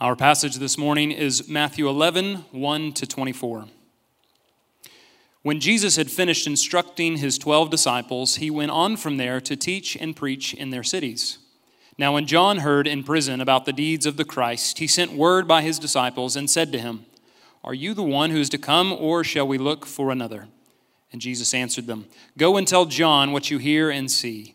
Our passage this morning is Matthew 11, 1 to 24. When Jesus had finished instructing his twelve disciples, he went on from there to teach and preach in their cities. Now, when John heard in prison about the deeds of the Christ, he sent word by his disciples and said to him, Are you the one who is to come, or shall we look for another? And Jesus answered them, Go and tell John what you hear and see.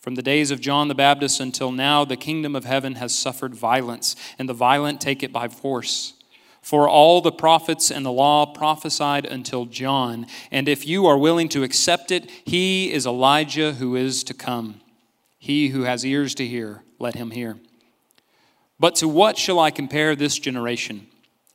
From the days of John the Baptist until now, the kingdom of heaven has suffered violence, and the violent take it by force. For all the prophets and the law prophesied until John, and if you are willing to accept it, he is Elijah who is to come. He who has ears to hear, let him hear. But to what shall I compare this generation?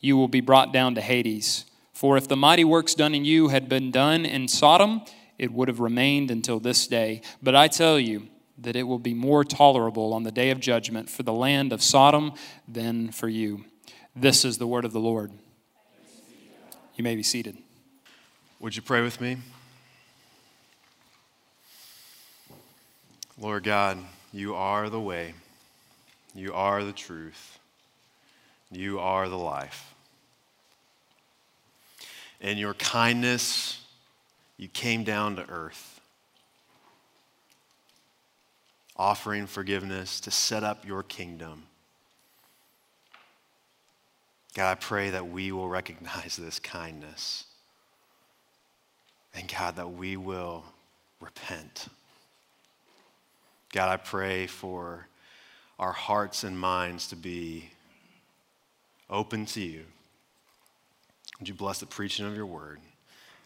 You will be brought down to Hades. For if the mighty works done in you had been done in Sodom, it would have remained until this day. But I tell you that it will be more tolerable on the day of judgment for the land of Sodom than for you. This is the word of the Lord. You may be seated. Would you pray with me? Lord God, you are the way, you are the truth, you are the life. In your kindness, you came down to earth, offering forgiveness to set up your kingdom. God, I pray that we will recognize this kindness. And God, that we will repent. God, I pray for our hearts and minds to be open to you. Would you bless the preaching of your word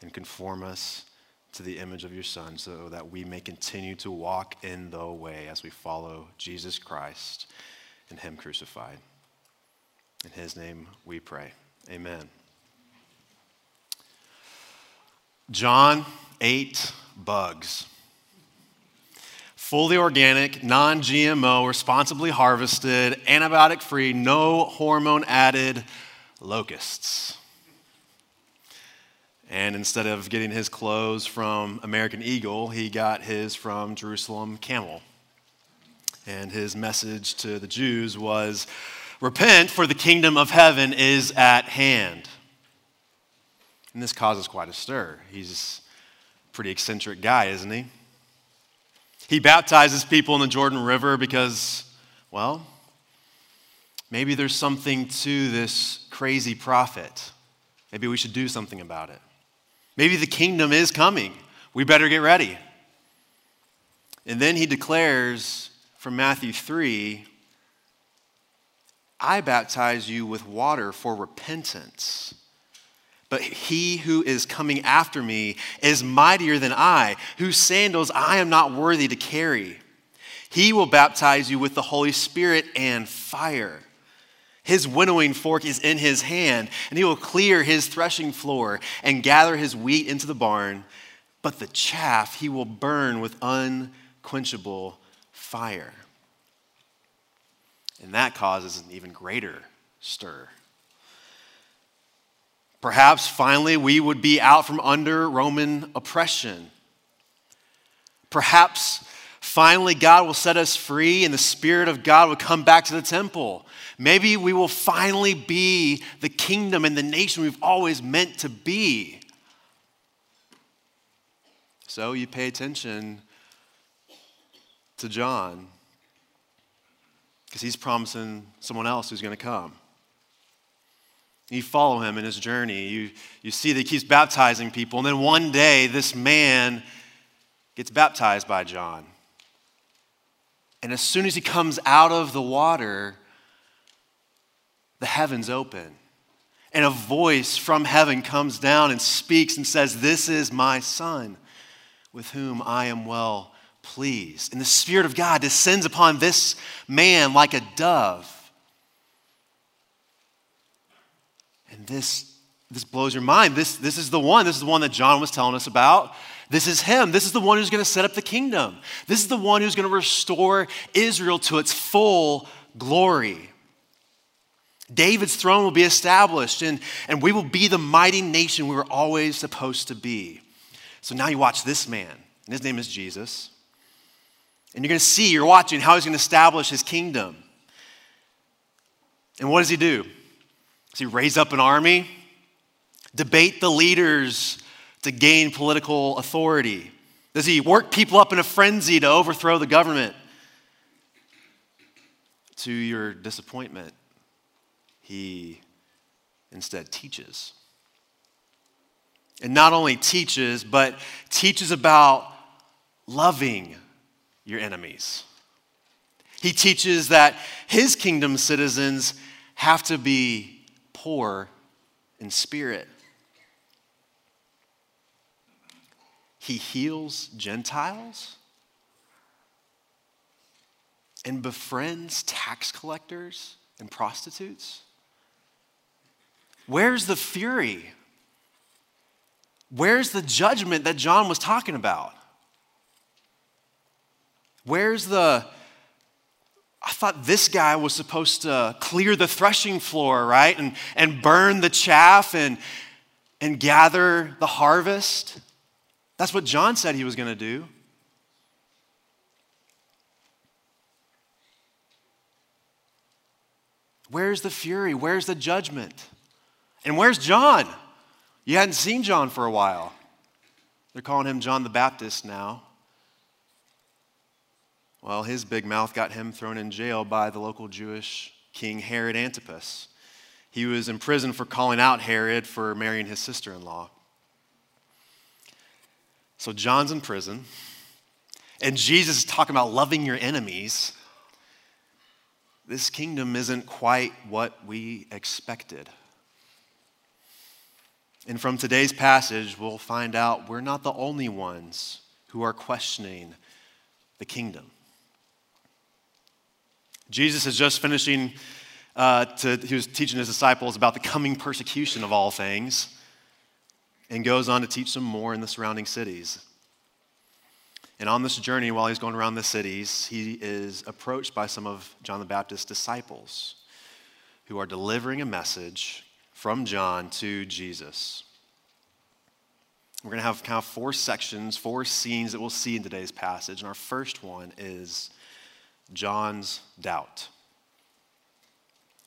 and conform us to the image of your Son so that we may continue to walk in the way as we follow Jesus Christ and Him crucified. In His name we pray. Amen. John ate bugs. Fully organic, non GMO, responsibly harvested, antibiotic free, no hormone added locusts. And instead of getting his clothes from American Eagle, he got his from Jerusalem Camel. And his message to the Jews was repent, for the kingdom of heaven is at hand. And this causes quite a stir. He's a pretty eccentric guy, isn't he? He baptizes people in the Jordan River because, well, maybe there's something to this crazy prophet. Maybe we should do something about it. Maybe the kingdom is coming. We better get ready. And then he declares from Matthew 3 I baptize you with water for repentance. But he who is coming after me is mightier than I, whose sandals I am not worthy to carry. He will baptize you with the Holy Spirit and fire. His winnowing fork is in his hand, and he will clear his threshing floor and gather his wheat into the barn, but the chaff he will burn with unquenchable fire. And that causes an even greater stir. Perhaps finally we would be out from under Roman oppression. Perhaps finally God will set us free and the Spirit of God will come back to the temple. Maybe we will finally be the kingdom and the nation we've always meant to be. So you pay attention to John because he's promising someone else who's going to come. You follow him in his journey. You, you see that he keeps baptizing people. And then one day, this man gets baptized by John. And as soon as he comes out of the water, the heavens open. And a voice from heaven comes down and speaks and says, This is my son with whom I am well pleased. And the Spirit of God descends upon this man like a dove. And this, this blows your mind. This, this is the one. This is the one that John was telling us about. This is him. This is the one who's going to set up the kingdom. This is the one who's going to restore Israel to its full glory. David's throne will be established, and, and we will be the mighty nation we were always supposed to be. So now you watch this man, and his name is Jesus. And you're going to see, you're watching how he's going to establish his kingdom. And what does he do? Does he raise up an army? Debate the leaders to gain political authority? Does he work people up in a frenzy to overthrow the government? To your disappointment, he instead teaches. And not only teaches, but teaches about loving your enemies. He teaches that his kingdom citizens have to be poor in spirit. He heals Gentiles and befriends tax collectors and prostitutes. Where's the fury? Where's the judgment that John was talking about? Where's the, I thought this guy was supposed to clear the threshing floor, right? And, and burn the chaff and, and gather the harvest. That's what John said he was going to do. Where's the fury? Where's the judgment? And where's John? You hadn't seen John for a while. They're calling him John the Baptist now. Well, his big mouth got him thrown in jail by the local Jewish king Herod Antipas. He was in prison for calling out Herod for marrying his sister in law. So John's in prison, and Jesus is talking about loving your enemies. This kingdom isn't quite what we expected. And from today's passage, we'll find out we're not the only ones who are questioning the kingdom. Jesus is just finishing, uh, to, he was teaching his disciples about the coming persecution of all things and goes on to teach some more in the surrounding cities. And on this journey, while he's going around the cities, he is approached by some of John the Baptist's disciples who are delivering a message from John to Jesus. We're going to have kind of four sections, four scenes that we'll see in today's passage. And our first one is John's doubt.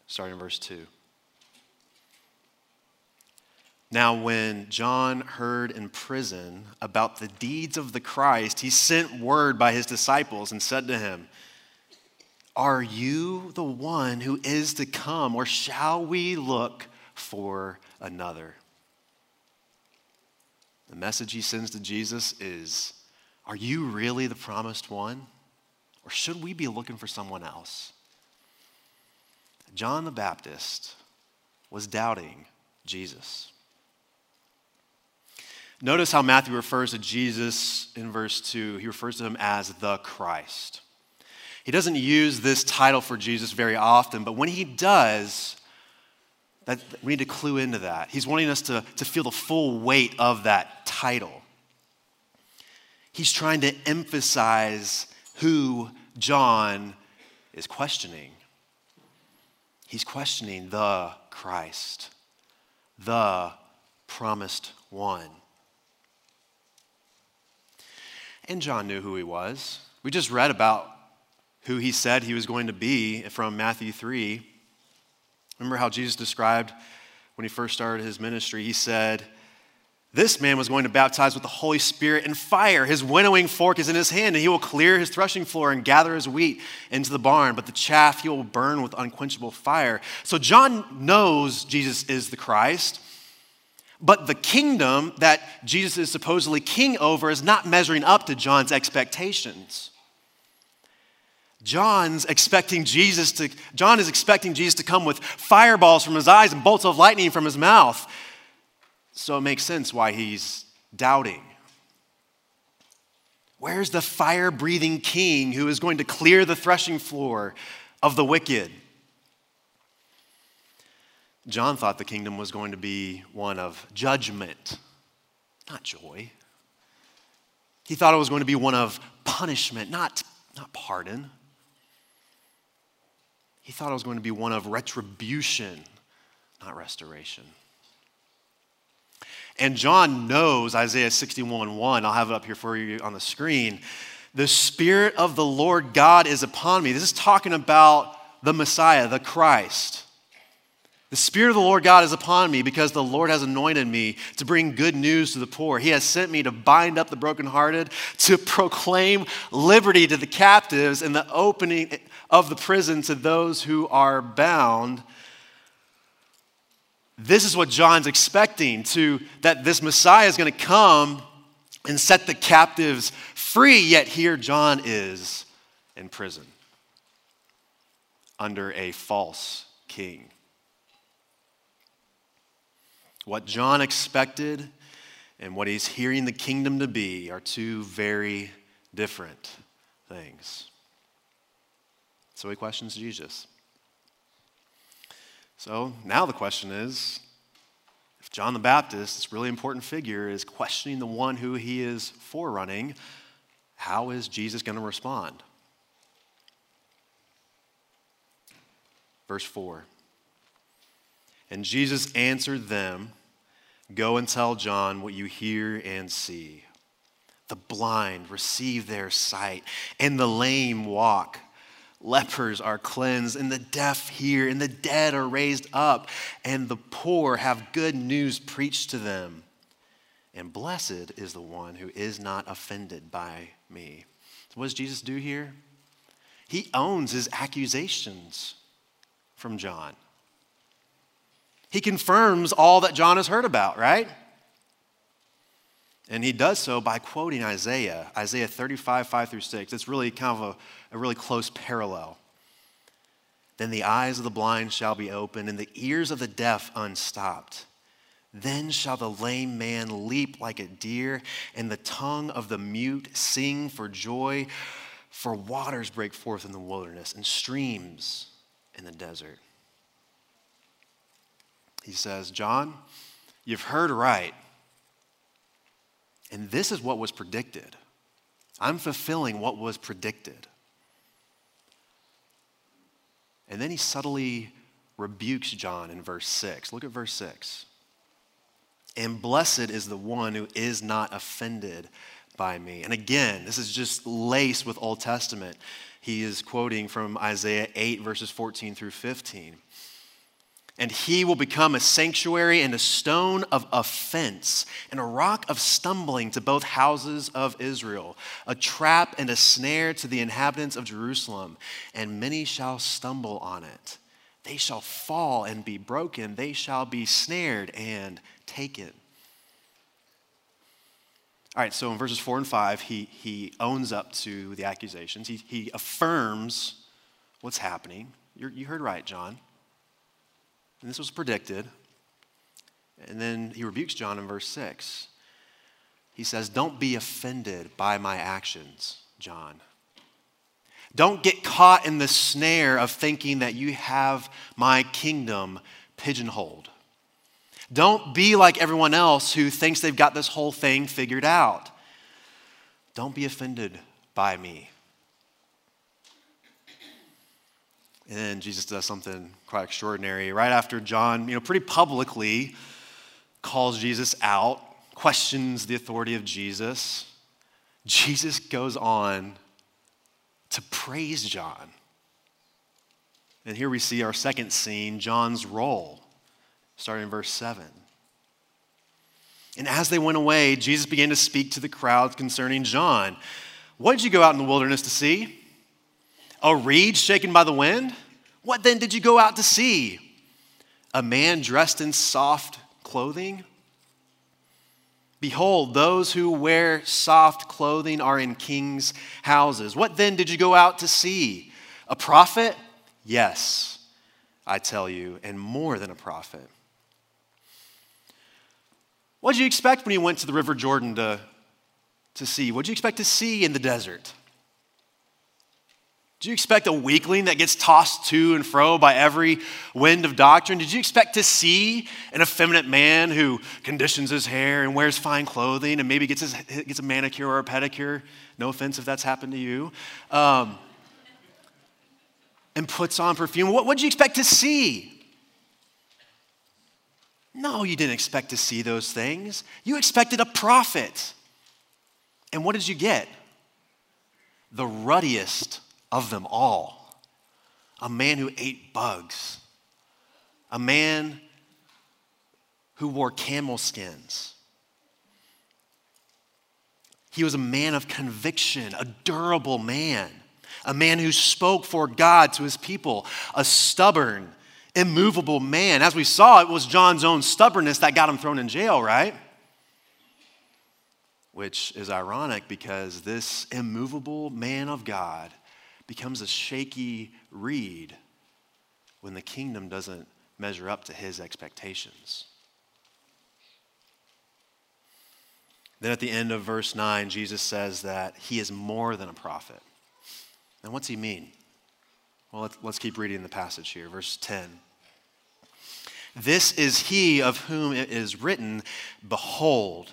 Starting in verse 2. Now, when John heard in prison about the deeds of the Christ, he sent word by his disciples and said to him, Are you the one who is to come, or shall we look for another? The message he sends to Jesus is Are you really the promised one? Or should we be looking for someone else? John the Baptist was doubting Jesus. Notice how Matthew refers to Jesus in verse 2. He refers to him as the Christ. He doesn't use this title for Jesus very often, but when he does, that, we need to clue into that. He's wanting us to, to feel the full weight of that title. He's trying to emphasize who John is questioning. He's questioning the Christ, the promised one. And John knew who he was. We just read about who he said he was going to be from Matthew 3. Remember how Jesus described when he first started his ministry? He said, This man was going to baptize with the Holy Spirit and fire. His winnowing fork is in his hand, and he will clear his threshing floor and gather his wheat into the barn, but the chaff he will burn with unquenchable fire. So John knows Jesus is the Christ. But the kingdom that Jesus is supposedly king over is not measuring up to John's expectations. John's expecting Jesus to, John is expecting Jesus to come with fireballs from his eyes and bolts of lightning from his mouth. So it makes sense why he's doubting. Where's the fire breathing king who is going to clear the threshing floor of the wicked? John thought the kingdom was going to be one of judgment, not joy. He thought it was going to be one of punishment, not, not pardon. He thought it was going to be one of retribution, not restoration. And John knows Isaiah 61 1. I'll have it up here for you on the screen. The Spirit of the Lord God is upon me. This is talking about the Messiah, the Christ. The Spirit of the Lord God is upon me because the Lord has anointed me to bring good news to the poor. He has sent me to bind up the brokenhearted, to proclaim liberty to the captives, and the opening of the prison to those who are bound. This is what John's expecting to that this Messiah is going to come and set the captives free, yet here John is in prison under a false king. What John expected and what he's hearing the kingdom to be are two very different things. So he questions Jesus. So now the question is if John the Baptist, this really important figure, is questioning the one who he is forerunning, how is Jesus going to respond? Verse 4 And Jesus answered them, Go and tell John what you hear and see. The blind receive their sight, and the lame walk lepers are cleansed, and the deaf hear, and the dead are raised up, and the poor have good news preached to them. And blessed is the one who is not offended by me. So, what does Jesus do here? He owns his accusations from John. He confirms all that John has heard about, right? And he does so by quoting Isaiah, Isaiah 35, 5 through 6. It's really kind of a, a really close parallel. Then the eyes of the blind shall be opened, and the ears of the deaf unstopped. Then shall the lame man leap like a deer, and the tongue of the mute sing for joy. For waters break forth in the wilderness, and streams in the desert. He says, John, you've heard right. And this is what was predicted. I'm fulfilling what was predicted. And then he subtly rebukes John in verse 6. Look at verse 6. And blessed is the one who is not offended by me. And again, this is just laced with Old Testament. He is quoting from Isaiah 8, verses 14 through 15 and he will become a sanctuary and a stone of offense and a rock of stumbling to both houses of Israel, a trap and a snare to the inhabitants of Jerusalem, and many shall stumble on it. They shall fall and be broken, they shall be snared and taken. All right, so in verses four and five, he, he owns up to the accusations. He, he affirms what's happening. You're, you heard right, John. And this was predicted. And then he rebukes John in verse 6. He says, Don't be offended by my actions, John. Don't get caught in the snare of thinking that you have my kingdom pigeonholed. Don't be like everyone else who thinks they've got this whole thing figured out. Don't be offended by me. And then Jesus does something quite extraordinary. Right after John, you know, pretty publicly calls Jesus out, questions the authority of Jesus, Jesus goes on to praise John. And here we see our second scene John's role, starting in verse 7. And as they went away, Jesus began to speak to the crowd concerning John. What did you go out in the wilderness to see? A reed shaken by the wind? What then did you go out to see? A man dressed in soft clothing? Behold, those who wear soft clothing are in kings' houses. What then did you go out to see? A prophet? Yes, I tell you, and more than a prophet. What did you expect when you went to the River Jordan to, to see? What did you expect to see in the desert? Did you expect a weakling that gets tossed to and fro by every wind of doctrine? Did you expect to see an effeminate man who conditions his hair and wears fine clothing and maybe gets, his, gets a manicure or a pedicure? No offense if that's happened to you. Um, and puts on perfume. What did you expect to see? No, you didn't expect to see those things. You expected a prophet. And what did you get? The ruddiest of them all. A man who ate bugs. A man who wore camel skins. He was a man of conviction, a durable man, a man who spoke for God to his people, a stubborn, immovable man. As we saw, it was John's own stubbornness that got him thrown in jail, right? Which is ironic because this immovable man of God becomes a shaky reed when the kingdom doesn't measure up to his expectations. Then at the end of verse 9, Jesus says that he is more than a prophet. And what's he mean? Well, let's, let's keep reading the passage here. Verse 10. This is he of whom it is written, Behold,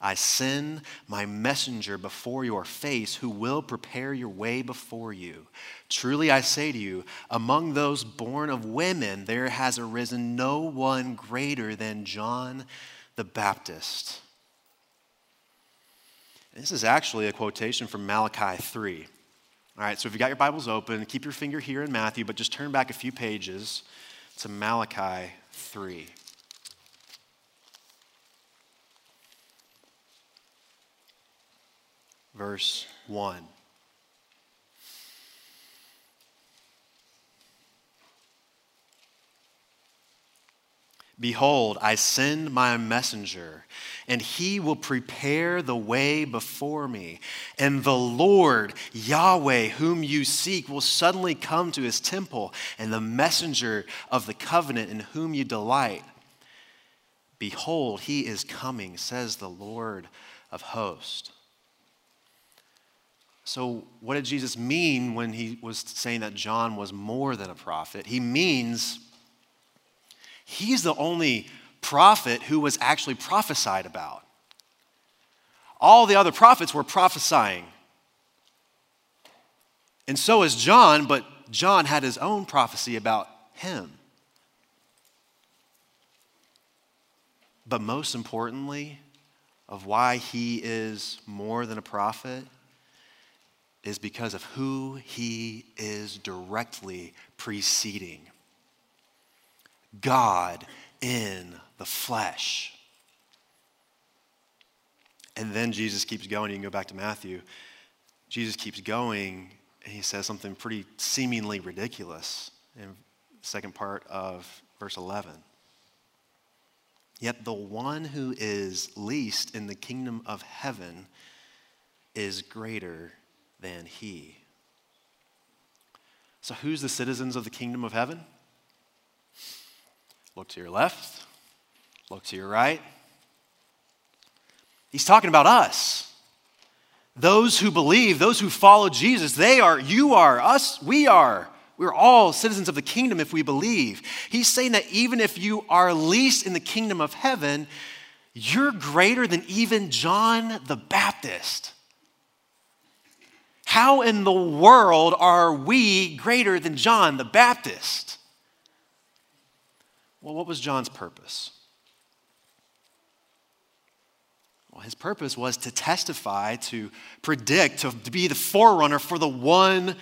I send my messenger before your face who will prepare your way before you. Truly I say to you, among those born of women, there has arisen no one greater than John the Baptist. This is actually a quotation from Malachi 3. All right, so if you got your Bibles open, keep your finger here in Matthew, but just turn back a few pages to Malachi 3. Verse 1. Behold, I send my messenger, and he will prepare the way before me. And the Lord, Yahweh, whom you seek, will suddenly come to his temple, and the messenger of the covenant in whom you delight. Behold, he is coming, says the Lord of hosts. So, what did Jesus mean when he was saying that John was more than a prophet? He means he's the only prophet who was actually prophesied about. All the other prophets were prophesying. And so is John, but John had his own prophecy about him. But most importantly, of why he is more than a prophet is because of who he is directly preceding God in the flesh. And then Jesus keeps going. You can go back to Matthew. Jesus keeps going, and he says something pretty seemingly ridiculous in the second part of verse 11. Yet the one who is least in the kingdom of heaven is greater than he. So, who's the citizens of the kingdom of heaven? Look to your left, look to your right. He's talking about us. Those who believe, those who follow Jesus, they are, you are, us, we are. We're all citizens of the kingdom if we believe. He's saying that even if you are least in the kingdom of heaven, you're greater than even John the Baptist. How in the world are we greater than John the Baptist? Well, what was John's purpose? Well, his purpose was to testify, to predict, to, be the forerunner for the one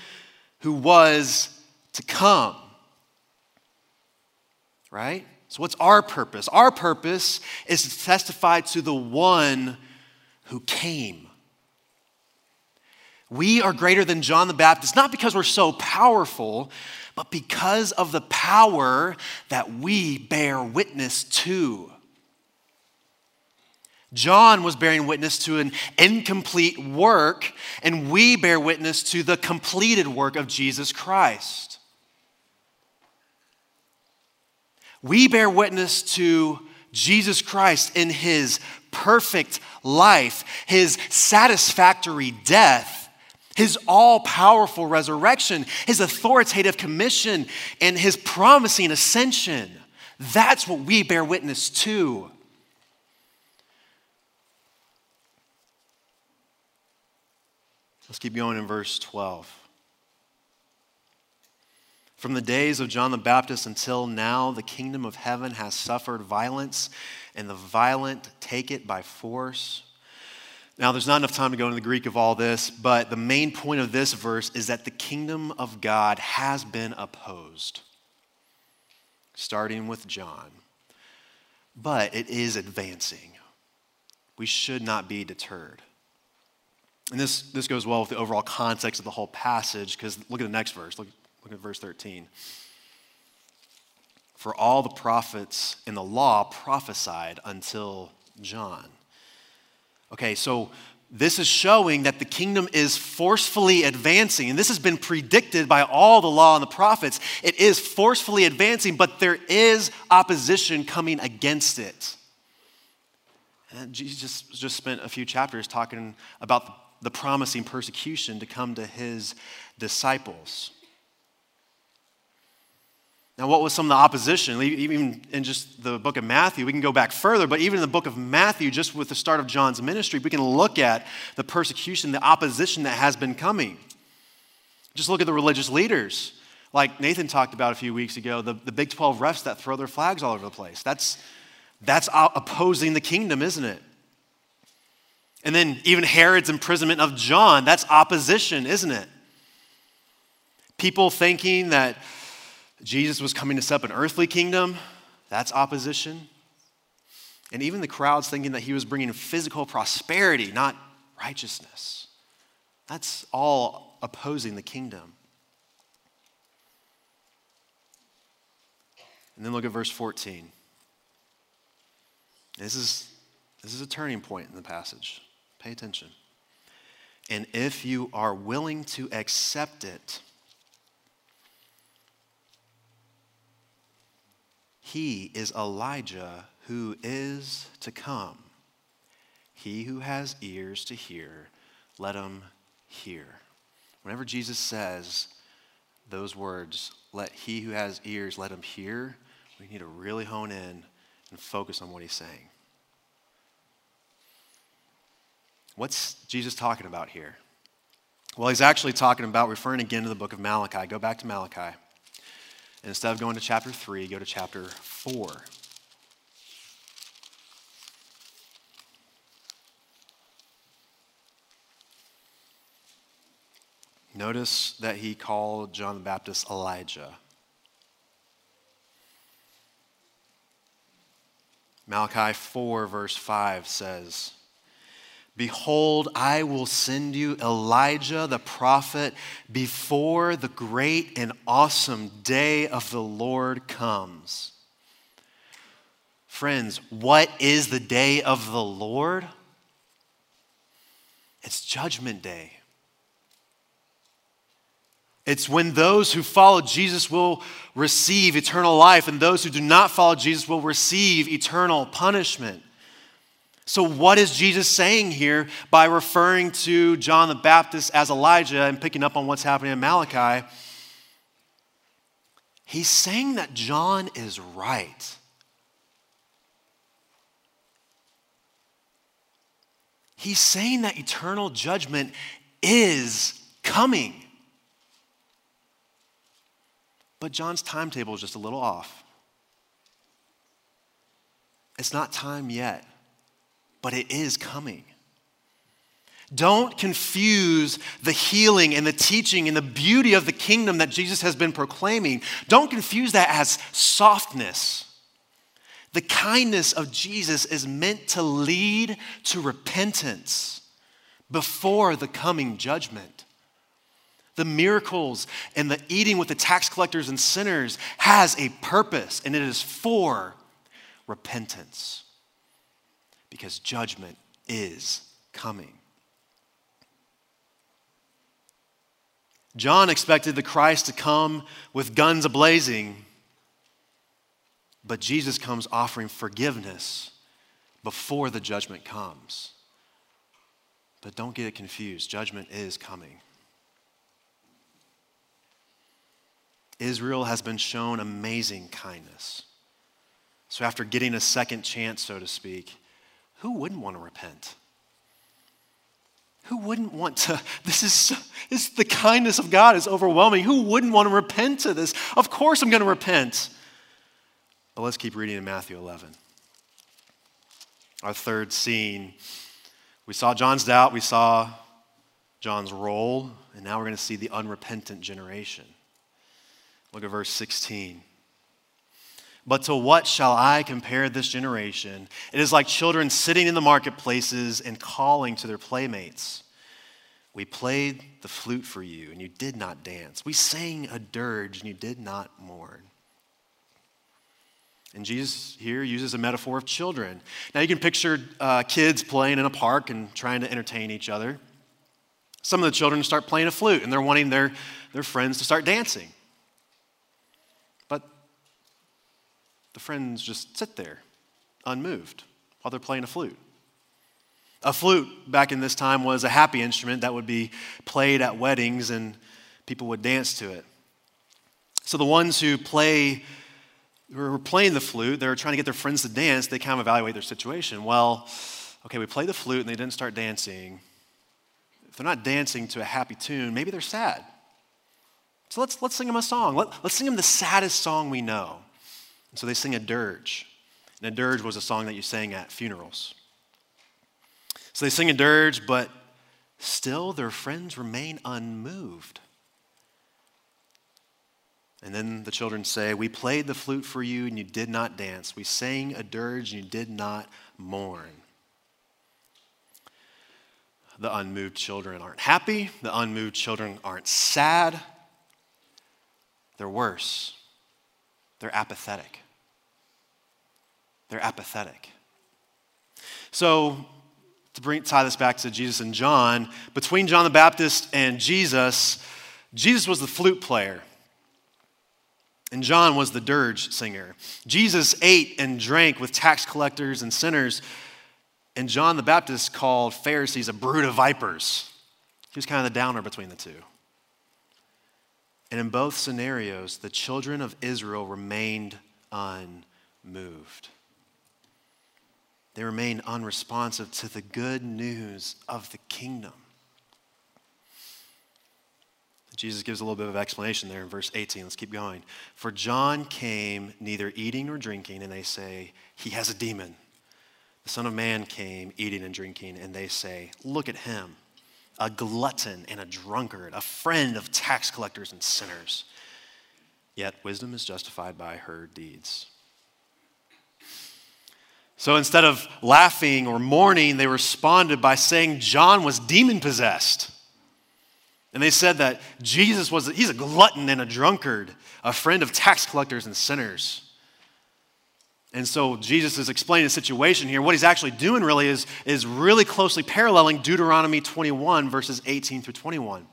who was to come. Right? So, what's our purpose? Our purpose is to testify to the one who came. We are greater than John the Baptist, not because we're so powerful, but because of the power that we bear witness to. John was bearing witness to an incomplete work, and we bear witness to the completed work of Jesus Christ. We bear witness to Jesus Christ in his perfect life, his satisfactory death, his all powerful resurrection, his authoritative commission, and his promising ascension. That's what we bear witness to. Let's keep going in verse 12. From the days of John the Baptist until now, the kingdom of heaven has suffered violence, and the violent take it by force. Now, there's not enough time to go into the Greek of all this, but the main point of this verse is that the kingdom of God has been opposed, starting with John. But it is advancing. We should not be deterred. And this, this goes well with the overall context of the whole passage, because look at the next verse. Look, look at verse 13. For all the prophets in the law prophesied until John. Okay, so this is showing that the kingdom is forcefully advancing. And this has been predicted by all the law and the prophets. It is forcefully advancing, but there is opposition coming against it. And Jesus just spent a few chapters talking about the promising persecution to come to his disciples. Now, what was some of the opposition? Even in just the book of Matthew, we can go back further, but even in the book of Matthew, just with the start of John's ministry, we can look at the persecution, the opposition that has been coming. Just look at the religious leaders. Like Nathan talked about a few weeks ago, the, the Big 12 refs that throw their flags all over the place. That's, that's opposing the kingdom, isn't it? And then even Herod's imprisonment of John, that's opposition, isn't it? People thinking that Jesus was coming to set up an earthly kingdom, that's opposition. And even the crowds thinking that he was bringing physical prosperity, not righteousness. That's all opposing the kingdom. And then look at verse 14. This is, this is a turning point in the passage. Pay attention. And if you are willing to accept it, he is Elijah who is to come. He who has ears to hear, let him hear. Whenever Jesus says those words, let he who has ears, let him hear, we need to really hone in and focus on what he's saying. What's Jesus talking about here? Well, he's actually talking about referring again to the book of Malachi. Go back to Malachi. Instead of going to chapter 3, go to chapter 4. Notice that he called John the Baptist Elijah. Malachi 4, verse 5 says, Behold, I will send you Elijah the prophet before the great and awesome day of the Lord comes. Friends, what is the day of the Lord? It's Judgment Day. It's when those who follow Jesus will receive eternal life, and those who do not follow Jesus will receive eternal punishment. So, what is Jesus saying here by referring to John the Baptist as Elijah and picking up on what's happening in Malachi? He's saying that John is right. He's saying that eternal judgment is coming. But John's timetable is just a little off. It's not time yet, but it is coming. Don't confuse the healing and the teaching and the beauty of the kingdom that Jesus has been proclaiming. Don't confuse that as softness. The kindness of Jesus is meant to lead to repentance before the coming judgment. The miracles and the eating with the tax collectors and sinners has a purpose, and it is for repentance because judgment is coming. John expected the Christ to come with guns ablazing, but Jesus comes offering forgiveness before the judgment comes. But don't get it confused, judgment is coming. Israel has been shown amazing kindness. So, after getting a second chance, so to speak, who wouldn't want to repent? Who wouldn't want to? This is, this, the kindness of God is overwhelming. Who wouldn't want to repent to this? Of course, I'm going to repent. But let's keep reading in Matthew 11. Our third scene. We saw John's doubt, we saw John's role, and now we're going to see the unrepentant generation. Look at verse 16. But to what shall I compare this generation? It is like children sitting in the marketplaces and calling to their playmates. We played the flute for you, and you did not dance. We sang a dirge, and you did not mourn. And Jesus here uses a metaphor of children. Now you can picture uh, kids playing in a park and trying to entertain each other. Some of the children start playing a flute, and they're wanting their, their friends to start dancing. The friends just sit there, unmoved, while they're playing a flute. A flute back in this time was a happy instrument that would be played at weddings and people would dance to it. So the ones who play who are playing the flute, they're trying to get their friends to dance, they kind of evaluate their situation. Well, okay, we play the flute and they didn't start dancing. If they're not dancing to a happy tune, maybe they're sad. So let's, let's sing them a song. Let, let's sing them the saddest song we know. And so they sing a dirge. And a dirge was a song that you sang at funerals. So they sing a dirge, but still their friends remain unmoved. And then the children say, We played the flute for you and you did not dance. We sang a dirge and you did not mourn. The unmoved children aren't happy. The unmoved children aren't sad. They're worse. They're apathetic they're apathetic. So, to bring, tie this back to Jesus and John, between John the Baptist and Jesus, Jesus was the flute player. And John was the dirge singer. Jesus ate and drank with tax collectors and sinners. And John the Baptist called Pharisees a brood of vipers. He was kind of the downer between the two. And in both scenarios, the children of Israel remained unmoved. They remain unresponsive to the good news of the kingdom. Jesus gives a little bit of explanation there in verse 18. Let's keep going. For John came neither eating nor drinking, and they say, He has a demon. The Son of Man came eating and drinking, and they say, Look at him, a glutton and a drunkard, a friend of tax collectors and sinners. Yet wisdom is justified by her deeds. So instead of laughing or mourning, they responded by saying John was demon possessed. And they said that Jesus was, he's a glutton and a drunkard, a friend of tax collectors and sinners. And so Jesus is explaining the situation here. What he's actually doing really is, is really closely paralleling Deuteronomy 21, verses 18 through 21.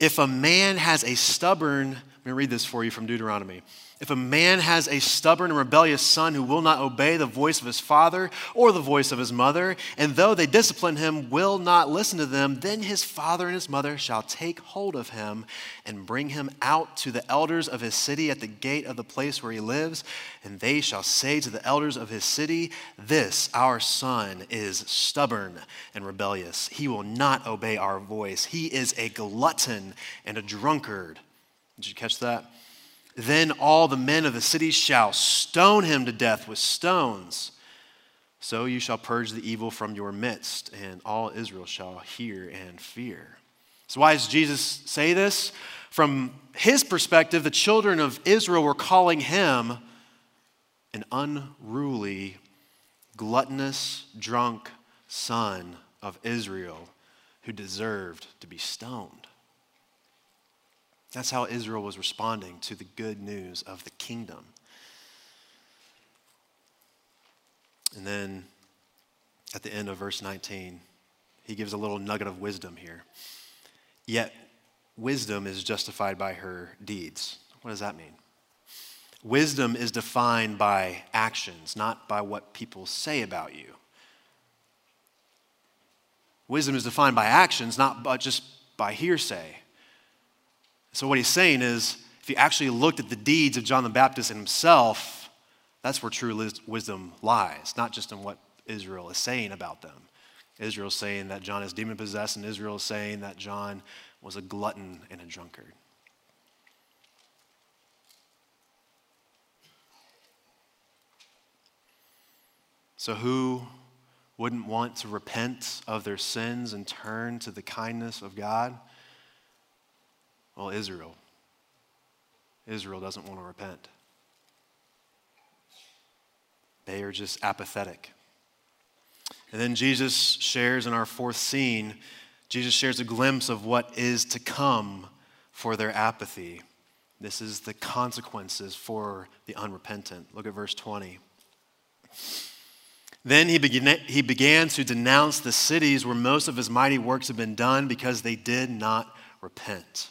If a man has a stubborn Let me read this for you from Deuteronomy. If a man has a stubborn and rebellious son who will not obey the voice of his father or the voice of his mother, and though they discipline him, will not listen to them, then his father and his mother shall take hold of him and bring him out to the elders of his city at the gate of the place where he lives, and they shall say to the elders of his city, This our son is stubborn and rebellious. He will not obey our voice. He is a glutton and a drunkard. Did you catch that? Then all the men of the city shall stone him to death with stones. So you shall purge the evil from your midst, and all Israel shall hear and fear. So, why does Jesus say this? From his perspective, the children of Israel were calling him an unruly, gluttonous, drunk son of Israel who deserved to be stoned. That's how Israel was responding to the good news of the kingdom. And then at the end of verse 19, he gives a little nugget of wisdom here. Yet, wisdom is justified by her deeds. What does that mean? Wisdom is defined by actions, not by what people say about you. Wisdom is defined by actions, not just by hearsay. So, what he's saying is, if you actually looked at the deeds of John the Baptist and himself, that's where true wisdom lies, not just in what Israel is saying about them. Israel is saying that John is demon possessed, and Israel is saying that John was a glutton and a drunkard. So, who wouldn't want to repent of their sins and turn to the kindness of God? Well, Israel. Israel doesn't want to repent. They are just apathetic. And then Jesus shares in our fourth scene, Jesus shares a glimpse of what is to come for their apathy. This is the consequences for the unrepentant. Look at verse 20. Then he began, he began to denounce the cities where most of his mighty works had been done because they did not repent.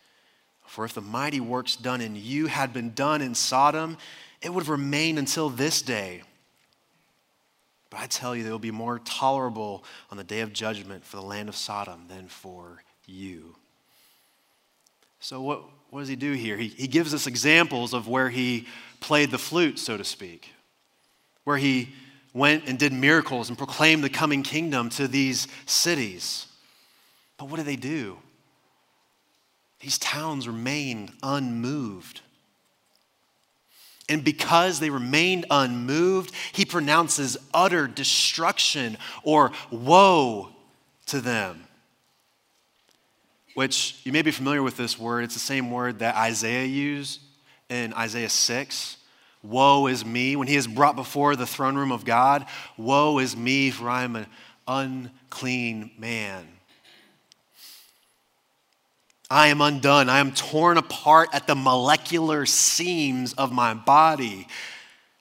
For if the mighty works done in you had been done in Sodom, it would have remained until this day. But I tell you, they will be more tolerable on the day of judgment for the land of Sodom than for you. So, what, what does he do here? He, he gives us examples of where he played the flute, so to speak, where he went and did miracles and proclaimed the coming kingdom to these cities. But what do they do? These towns remained unmoved. And because they remained unmoved, he pronounces utter destruction or woe to them. Which you may be familiar with this word. It's the same word that Isaiah used in Isaiah 6. Woe is me. When he is brought before the throne room of God, woe is me, for I am an unclean man. I am undone. I am torn apart at the molecular seams of my body.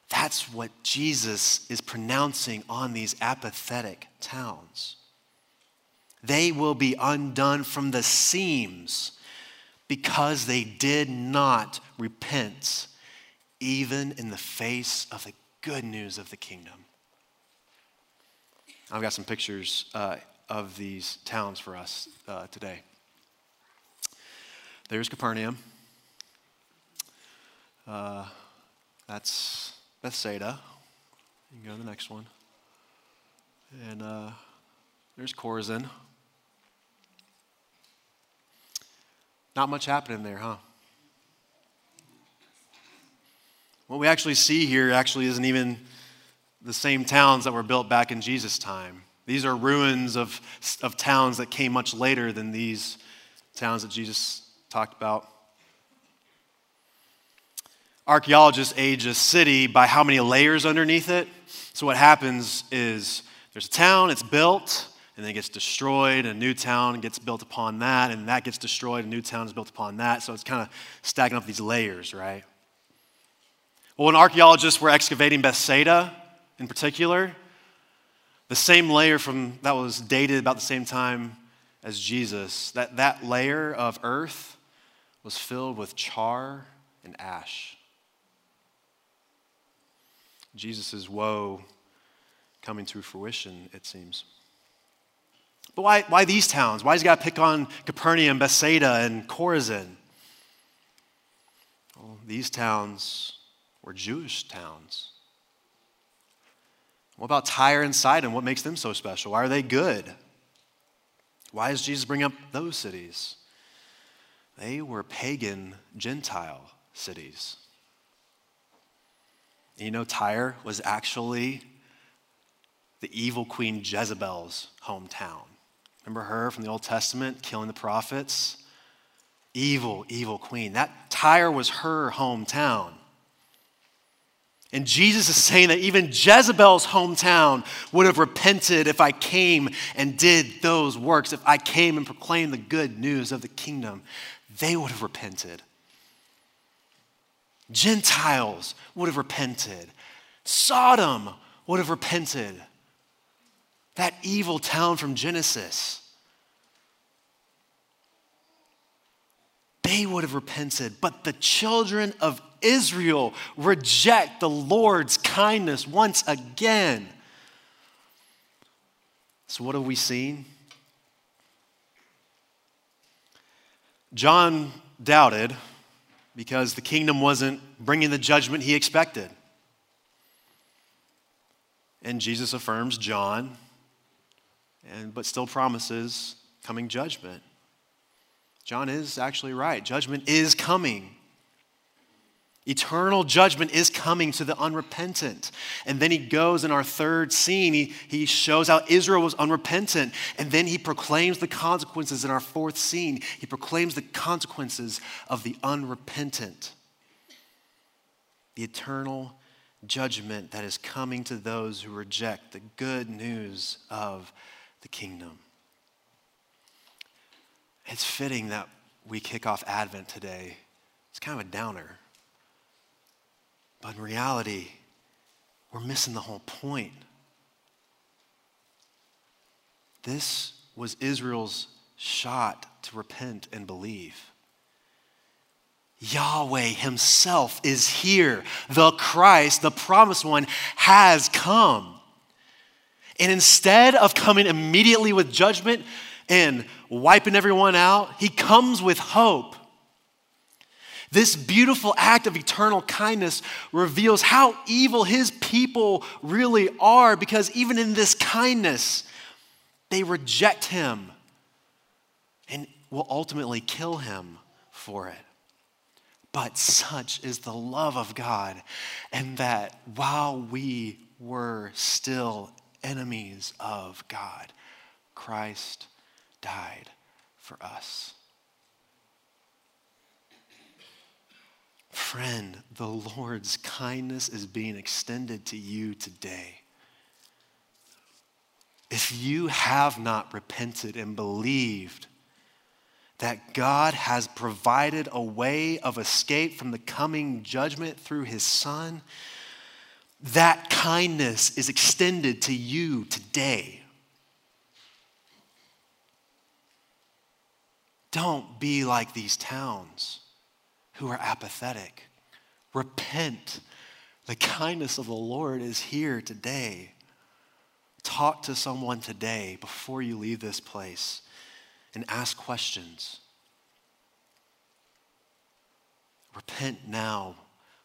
That's what Jesus is pronouncing on these apathetic towns. They will be undone from the seams because they did not repent, even in the face of the good news of the kingdom. I've got some pictures uh, of these towns for us uh, today. There's Capernaum. Uh, that's Bethsaida. You can go to the next one. And uh, there's Chorazin. Not much happening there, huh? What we actually see here actually isn't even the same towns that were built back in Jesus' time. These are ruins of, of towns that came much later than these towns that Jesus talked about. archaeologists age a city by how many layers underneath it. So what happens is there's a town, it's built, and then it gets destroyed, a new town gets built upon that, and that gets destroyed, a new town is built upon that. So it's kind of stacking up these layers, right? Well, when archaeologists were excavating Bethsaida in particular, the same layer from that was dated about the same time as Jesus, that, that layer of earth was filled with char and ash. Jesus' woe coming to fruition, it seems. But why, why these towns? Why does to pick on Capernaum, Bethsaida, and Chorazin? Well, these towns were Jewish towns. What about Tyre and Sidon? What makes them so special? Why are they good? Why does Jesus bring up those cities? They were pagan Gentile cities. And you know, Tyre was actually the evil queen Jezebel's hometown. Remember her from the Old Testament, killing the prophets? Evil, evil queen. That Tyre was her hometown. And Jesus is saying that even Jezebel's hometown would have repented if I came and did those works, if I came and proclaimed the good news of the kingdom. They would have repented. Gentiles would have repented. Sodom would have repented. That evil town from Genesis. They would have repented, but the children of Israel reject the Lord's kindness once again. So, what have we seen? John doubted because the kingdom wasn't bringing the judgment he expected. And Jesus affirms John, and, but still promises coming judgment. John is actually right. Judgment is coming. Eternal judgment is coming to the unrepentant. And then he goes in our third scene, he, he shows how Israel was unrepentant. And then he proclaims the consequences in our fourth scene. He proclaims the consequences of the unrepentant. The eternal judgment that is coming to those who reject the good news of the kingdom. It's fitting that we kick off Advent today. It's kind of a downer. But in reality, we're missing the whole point. This was Israel's shot to repent and believe. Yahweh Himself is here. The Christ, the promised one, has come. And instead of coming immediately with judgment and wiping everyone out, He comes with hope. This beautiful act of eternal kindness reveals how evil his people really are because even in this kindness, they reject him and will ultimately kill him for it. But such is the love of God, and that while we were still enemies of God, Christ died for us. Friend, the Lord's kindness is being extended to you today. If you have not repented and believed that God has provided a way of escape from the coming judgment through his Son, that kindness is extended to you today. Don't be like these towns who are apathetic. Repent. The kindness of the Lord is here today. Talk to someone today before you leave this place and ask questions. Repent now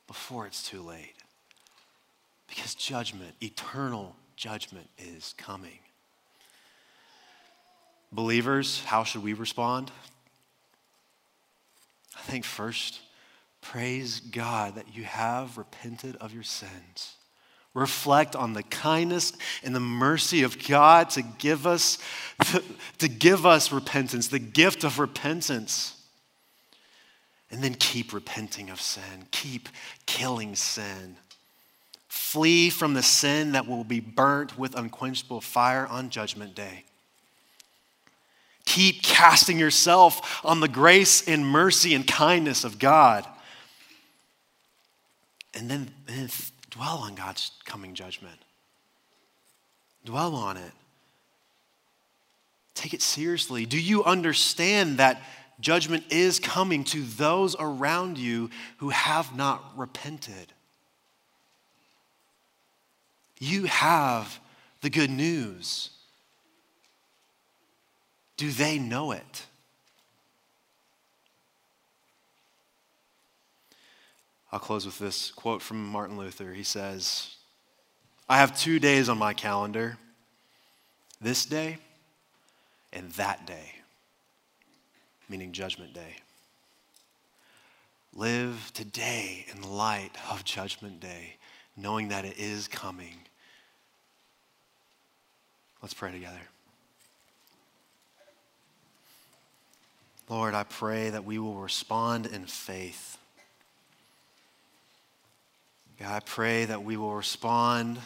before it's too late. Because judgment, eternal judgment, is coming. Believers, how should we respond? I think first, Praise God that you have repented of your sins. Reflect on the kindness and the mercy of God to give us, to, give us repentance, the gift of repentance. And then keep repenting of sin, keep killing sin. Flee from the sin that will be burnt with unquenchable fire on Judgment Day. Keep casting yourself on the grace and mercy and kindness of God. And then, then dwell on God's coming judgment. Dwell on it. Take it seriously. Do you understand that judgment is coming to those around you who have not repented? You have the good news. Do they know it? I'll close with this quote from Martin Luther. He says, I have two days on my calendar this day and that day, meaning Judgment Day. Live today in light of Judgment Day, knowing that it is coming. Let's pray together. Lord, I pray that we will respond in faith. God, I pray that we will respond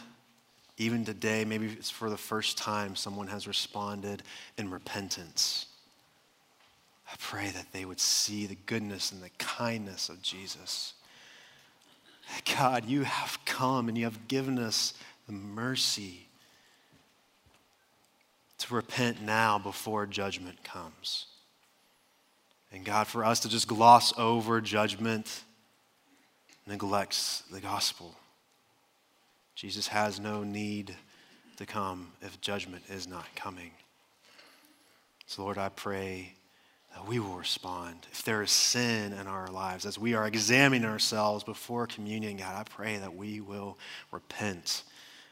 even today. Maybe it's for the first time someone has responded in repentance. I pray that they would see the goodness and the kindness of Jesus. God, you have come and you have given us the mercy to repent now before judgment comes. And God, for us to just gloss over judgment neglects the gospel. Jesus has no need to come if judgment is not coming. So, Lord, I pray that we will respond. If there is sin in our lives, as we are examining ourselves before communion, God, I pray that we will repent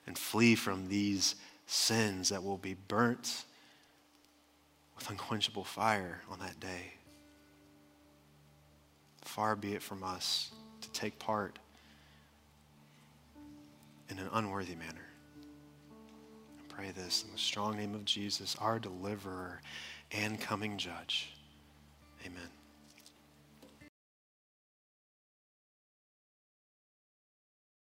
and flee from these sins that will be burnt with unquenchable fire on that day. Far be it from us to take part in an unworthy manner. I pray this in the strong name of Jesus, our deliverer and coming judge. Amen.